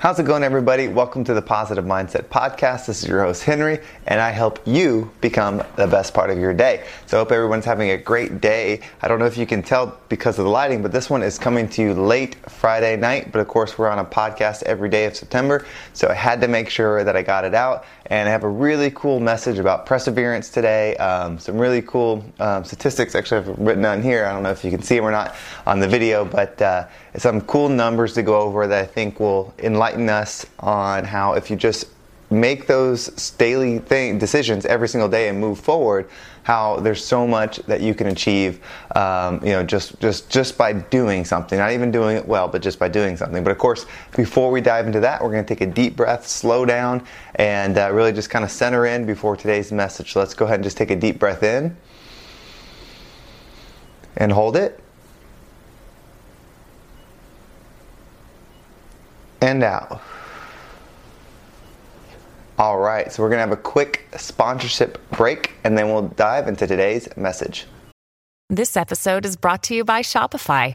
How's it going, everybody? Welcome to the Positive Mindset Podcast. This is your host, Henry, and I help you become the best part of your day. So, I hope everyone's having a great day. I don't know if you can tell because of the lighting, but this one is coming to you late Friday night. But of course, we're on a podcast every day of September, so I had to make sure that I got it out. And I have a really cool message about perseverance today. Um, some really cool um, statistics, actually, I've written on here. I don't know if you can see them or not on the video, but uh, some cool numbers to go over that I think will enlighten us on how if you just make those daily thing, decisions every single day and move forward, how there's so much that you can achieve, um, you know, just just just by doing something, not even doing it well, but just by doing something. But of course, before we dive into that, we're going to take a deep breath, slow down, and uh, really just kind of center in before today's message. So let's go ahead and just take a deep breath in and hold it. and out. All right, so we're going to have a quick sponsorship break and then we'll dive into today's message. This episode is brought to you by Shopify.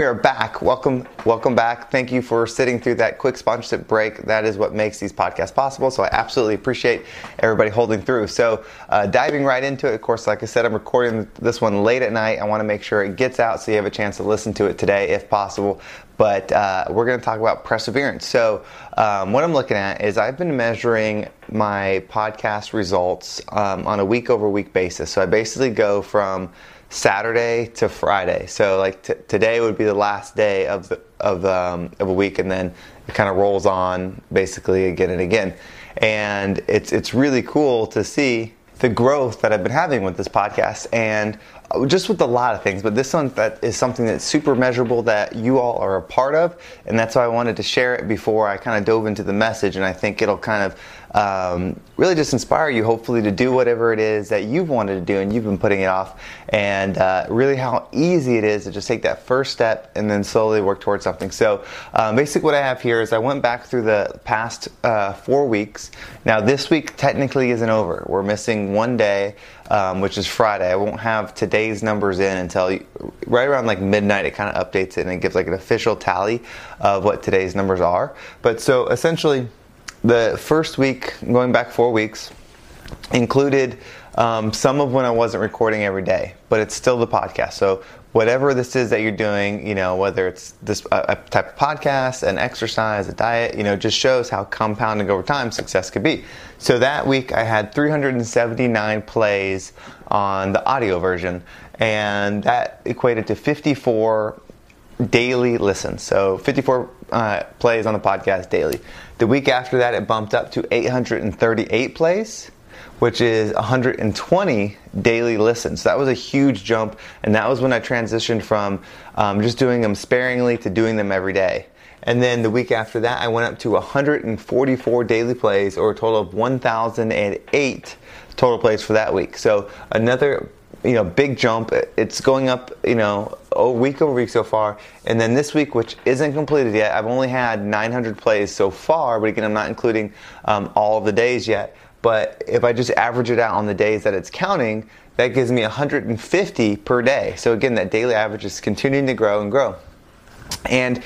We are back. Welcome, welcome back. Thank you for sitting through that quick sponsorship break. That is what makes these podcasts possible. So I absolutely appreciate everybody holding through. So uh, diving right into it, of course, like I said, I'm recording this one late at night. I want to make sure it gets out so you have a chance to listen to it today, if possible. But uh, we're going to talk about perseverance. So um, what I'm looking at is I've been measuring my podcast results um, on a week over week basis. So I basically go from Saturday to Friday. So like t- today would be the last day of the, of um, of a week, and then it kind of rolls on basically again and again. And it's it's really cool to see the growth that I've been having with this podcast and just with a lot of things, but this one that is something that's super measurable that you all are a part of, and that's why I wanted to share it before I kind of dove into the message, and I think it'll kind of um, really just inspire you, hopefully, to do whatever it is that you've wanted to do and you've been putting it off, and uh, really how easy it is to just take that first step and then slowly work towards something. So, um, basically, what I have here is I went back through the past uh, four weeks. Now, this week technically isn't over. We're missing one day, um, which is Friday. I won't have today's numbers in until right around like midnight. It kind of updates it and it gives like an official tally of what today's numbers are. But so essentially, the first week, going back four weeks, included um, some of when I wasn't recording every day, but it's still the podcast. So whatever this is that you're doing, you know, whether it's this a type of podcast, an exercise, a diet, you know, just shows how compounding over time success could be. So that week I had 379 plays on the audio version, and that equated to 54 daily listens. So 54 uh, plays on the podcast daily. The week after that, it bumped up to 838 plays, which is 120 daily listens. So that was a huge jump, and that was when I transitioned from um, just doing them sparingly to doing them every day. And then the week after that, I went up to 144 daily plays, or a total of 1,008 total plays for that week. So another you know, big jump. It's going up, you know, a week over week so far. And then this week, which isn't completed yet, I've only had 900 plays so far, but again, I'm not including um, all of the days yet. But if I just average it out on the days that it's counting, that gives me 150 per day. So again, that daily average is continuing to grow and grow. And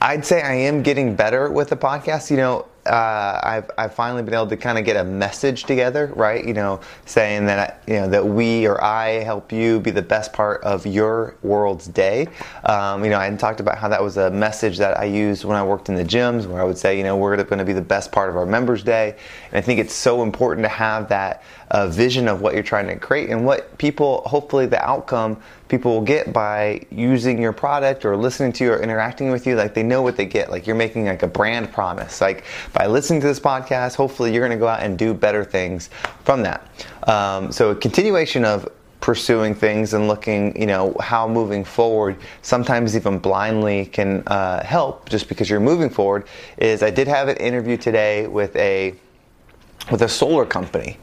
I'd say I am getting better with the podcast. You know, uh, I've, I've finally been able to kind of get a message together, right? You know, saying that you know that we or I help you be the best part of your world's day. Um, you know, I talked about how that was a message that I used when I worked in the gyms, where I would say, you know, we're going to be the best part of our members' day, and I think it's so important to have that uh, vision of what you're trying to create and what people, hopefully, the outcome people will get by using your product or listening to you or interacting with you. Like they know what they get. Like you're making like a brand promise. Like by listening to this podcast, hopefully you're going to go out and do better things from that. Um, so a continuation of pursuing things and looking, you know, how moving forward, sometimes even blindly can uh, help just because you're moving forward. Is I did have an interview today with a with a solar company,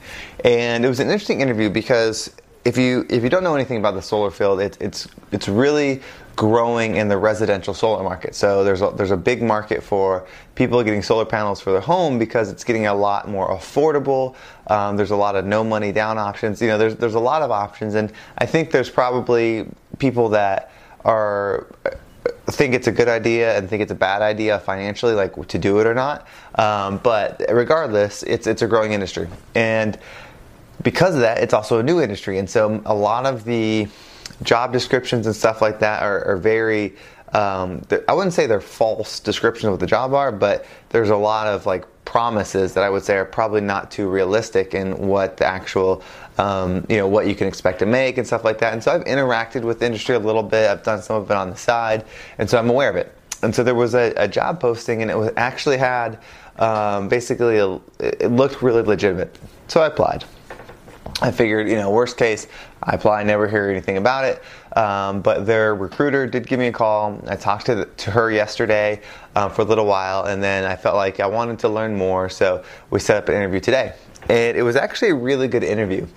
and it was an interesting interview because if you if you don't know anything about the solar field, it's it's it's really growing in the residential solar market. So there's a, there's a big market for people getting solar panels for their home because it's getting a lot more affordable. Um, there's a lot of no money down options. You know, there's there's a lot of options, and I think there's probably people that are think it's a good idea and think it's a bad idea financially, like to do it or not. Um, but regardless, it's it's a growing industry, and because of that, it's also a new industry, and so a lot of the job descriptions and stuff like that are, are very. Um, I wouldn't say they're false descriptions of what the job are, but there's a lot of like promises that I would say are probably not too realistic in what the actual, um, you know, what you can expect to make and stuff like that. And so I've interacted with the industry a little bit. I've done some of it on the side, and so I'm aware of it. And so there was a, a job posting, and it was actually had um, basically a, it looked really legitimate. So I applied. I figured, you know, worst case, I apply, never hear anything about it. Um, but their recruiter did give me a call. I talked to, the, to her yesterday uh, for a little while, and then I felt like I wanted to learn more, so we set up an interview today. And it was actually a really good interview.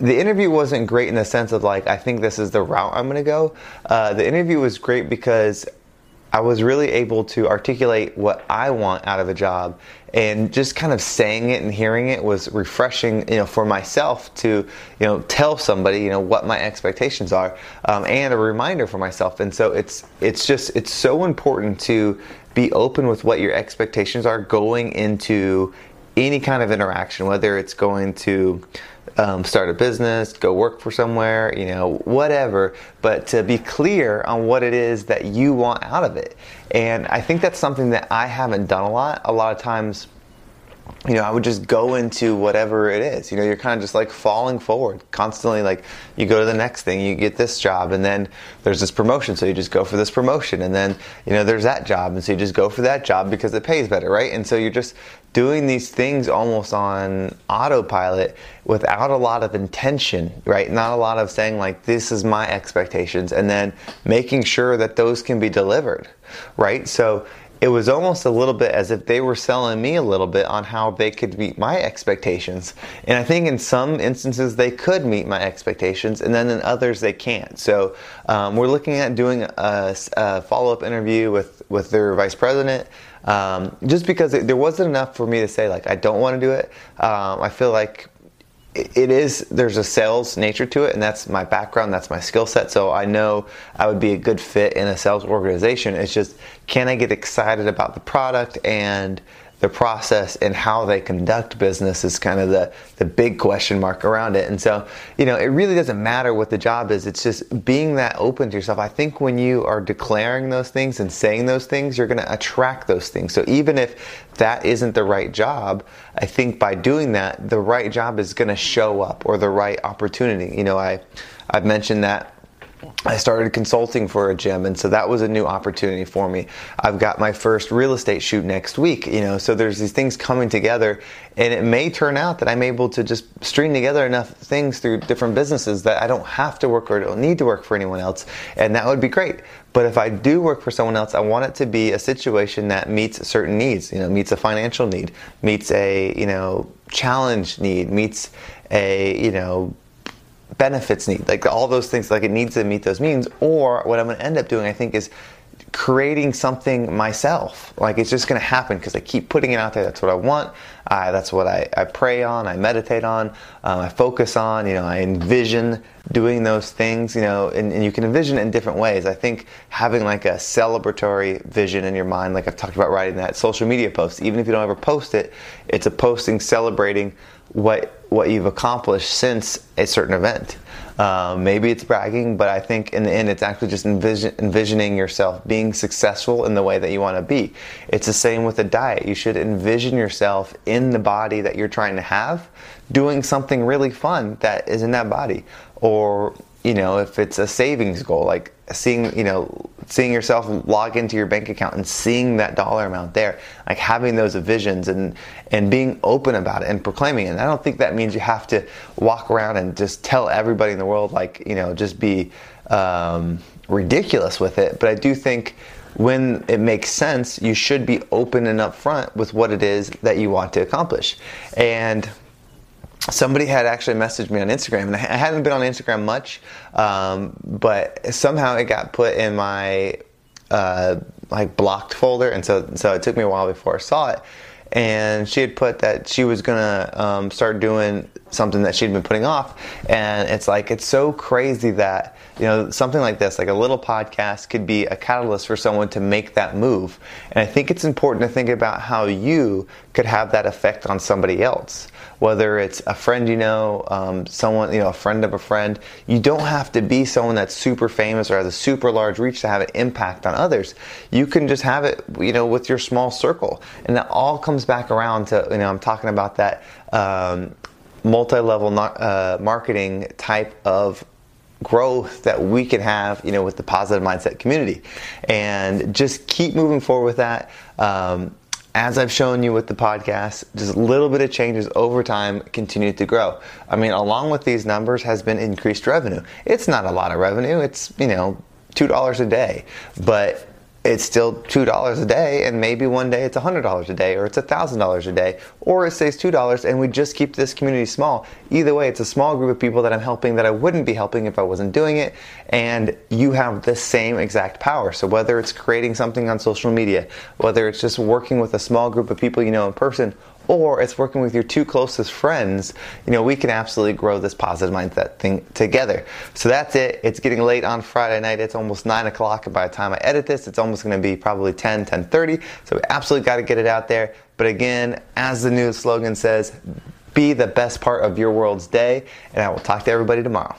The interview wasn't great in the sense of like, I think this is the route I'm to go. Uh, the interview was great because I was really able to articulate what I want out of a job and just kind of saying it and hearing it was refreshing you know for myself to you know tell somebody you know what my expectations are um, and a reminder for myself. And so it's it's just it's so important to be open with what your expectations are going into any kind of interaction whether it's going to um, start a business, go work for somewhere, you know, whatever, but to be clear on what it is that you want out of it. And I think that's something that I haven't done a lot. A lot of times, you know, I would just go into whatever it is. You know, you're kind of just like falling forward constantly. Like you go to the next thing, you get this job, and then there's this promotion, so you just go for this promotion, and then you know there's that job, and so you just go for that job because it pays better, right? And so you're just doing these things almost on autopilot without a lot of intention, right? Not a lot of saying like this is my expectations, and then making sure that those can be delivered, right? So it was almost a little bit as if they were selling me a little bit on how they could meet my expectations. And I think in some instances they could meet my expectations, and then in others they can't. So um, we're looking at doing a, a follow up interview with, with their vice president. Um, just because it, there wasn't enough for me to say like I don't want to do it. Um, I feel like it is there's a sales nature to it and that's my background that's my skill set. So i know i would be a good fit in a sales organization. It's just can i get excited about the product and the process and how they conduct business is kind of the, the big question mark around it. And so, you know, it really doesn't matter what the job is. It's just being that open to yourself. I think when you are declaring those things and saying those things, you're going to attract those things. So even if that isn't the right job, I think by doing that, the right job is going to show up or the right opportunity. You know, I, I've mentioned that I started consulting for a gym, and so that was a new opportunity for me. I've got my first real estate shoot next week, you know, so there's these things coming together, and it may turn out that I'm able to just string together enough things through different businesses that I don't have to work or don't need to work for anyone else, and that would be great. But if I do work for someone else, I want it to be a situation that meets certain needs, you know, meets a financial need, meets a, you know, challenge need, meets a, you know, benefits need, like all those things, like it needs to meet those means. Or what I'm going to end up doing, I think, is creating something myself. Like it's just going to happen because I keep putting it out there. That's what I want. That's what I, I, pray on. I meditate on. Um, I focus on. You know, I envision doing those things. You know, and, and, you can envision it in different ways. I think having like a celebratory vision in your mind, like I've talked about writing that social media post, even if you don't ever post it, it's a posting celebrating what what you've accomplished since a certain event. Um, maybe it's bragging, but I think in the end, it's actually just envision, envisioning yourself being successful in the way that you want to be. It's the same with a diet. You should envision yourself in the body that you're trying to have, doing something really fun that is in that body, or you know, if it's a savings goal, like seeing, you know, seeing yourself log into your bank account and seeing that dollar amount there, like having those visions and and being open about it and proclaiming it. And I don't think that means you have to walk around and just tell everybody in the world, like, you know, just be um, ridiculous with it. But I do think when it makes sense, you should be open and upfront with what it is that you want to accomplish. And somebody had actually messaged me on Instagram, and I hadn't been on Instagram much, um, but somehow it got put in my uh, like blocked folder, and so so it took me a while before I saw it. And she had put that she was gonna um, start doing something that she'd been putting off, and it's like it's so crazy that you know something like this, like a little podcast, could be a catalyst for someone to make that move. And I think it's important to think about how you could have that effect on somebody else whether it's a friend you know, um, someone, you know, a friend of a friend. You don't have to be someone that's super famous or has a super large reach to have an impact on others. You can just have it, you know, with your small circle. And that all comes back around to, you know, I'm talking about that um, multi level uh, marketing type of growth that we can have, you know, with the positive mindset community, and just keep moving forward with that. Um, as I've shown you with the podcast, just a little bit of changes over time continue to grow. I mean, along with these numbers has been increased revenue. It's not a lot of revenue. It's, you know, $2 a day, but it's still $2 a day and maybe one day it's $100 a day or it's $1,000 a day or it stays $2 and we just keep this community small. Either way, it's a small group of people that I'm helping that I wouldn't be helping if I wasn't doing it and you have the same exact power. So whether it's creating something on social media, whether it's just working with a small group of people you know in person or it's working with your two closest friends, you know, we can absolutely grow this positive mindset thing together. So that's it. It's getting late on Friday night. It's almost 9 o'clock, and by the time I edit this, it's almost going to be probably 10, 10.30. So we absolutely got to get it out there. But again, as the new slogan says, be the best part of your world's day, and I will talk to everybody tomorrow.